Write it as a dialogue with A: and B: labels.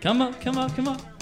A: Come up, come up, come up.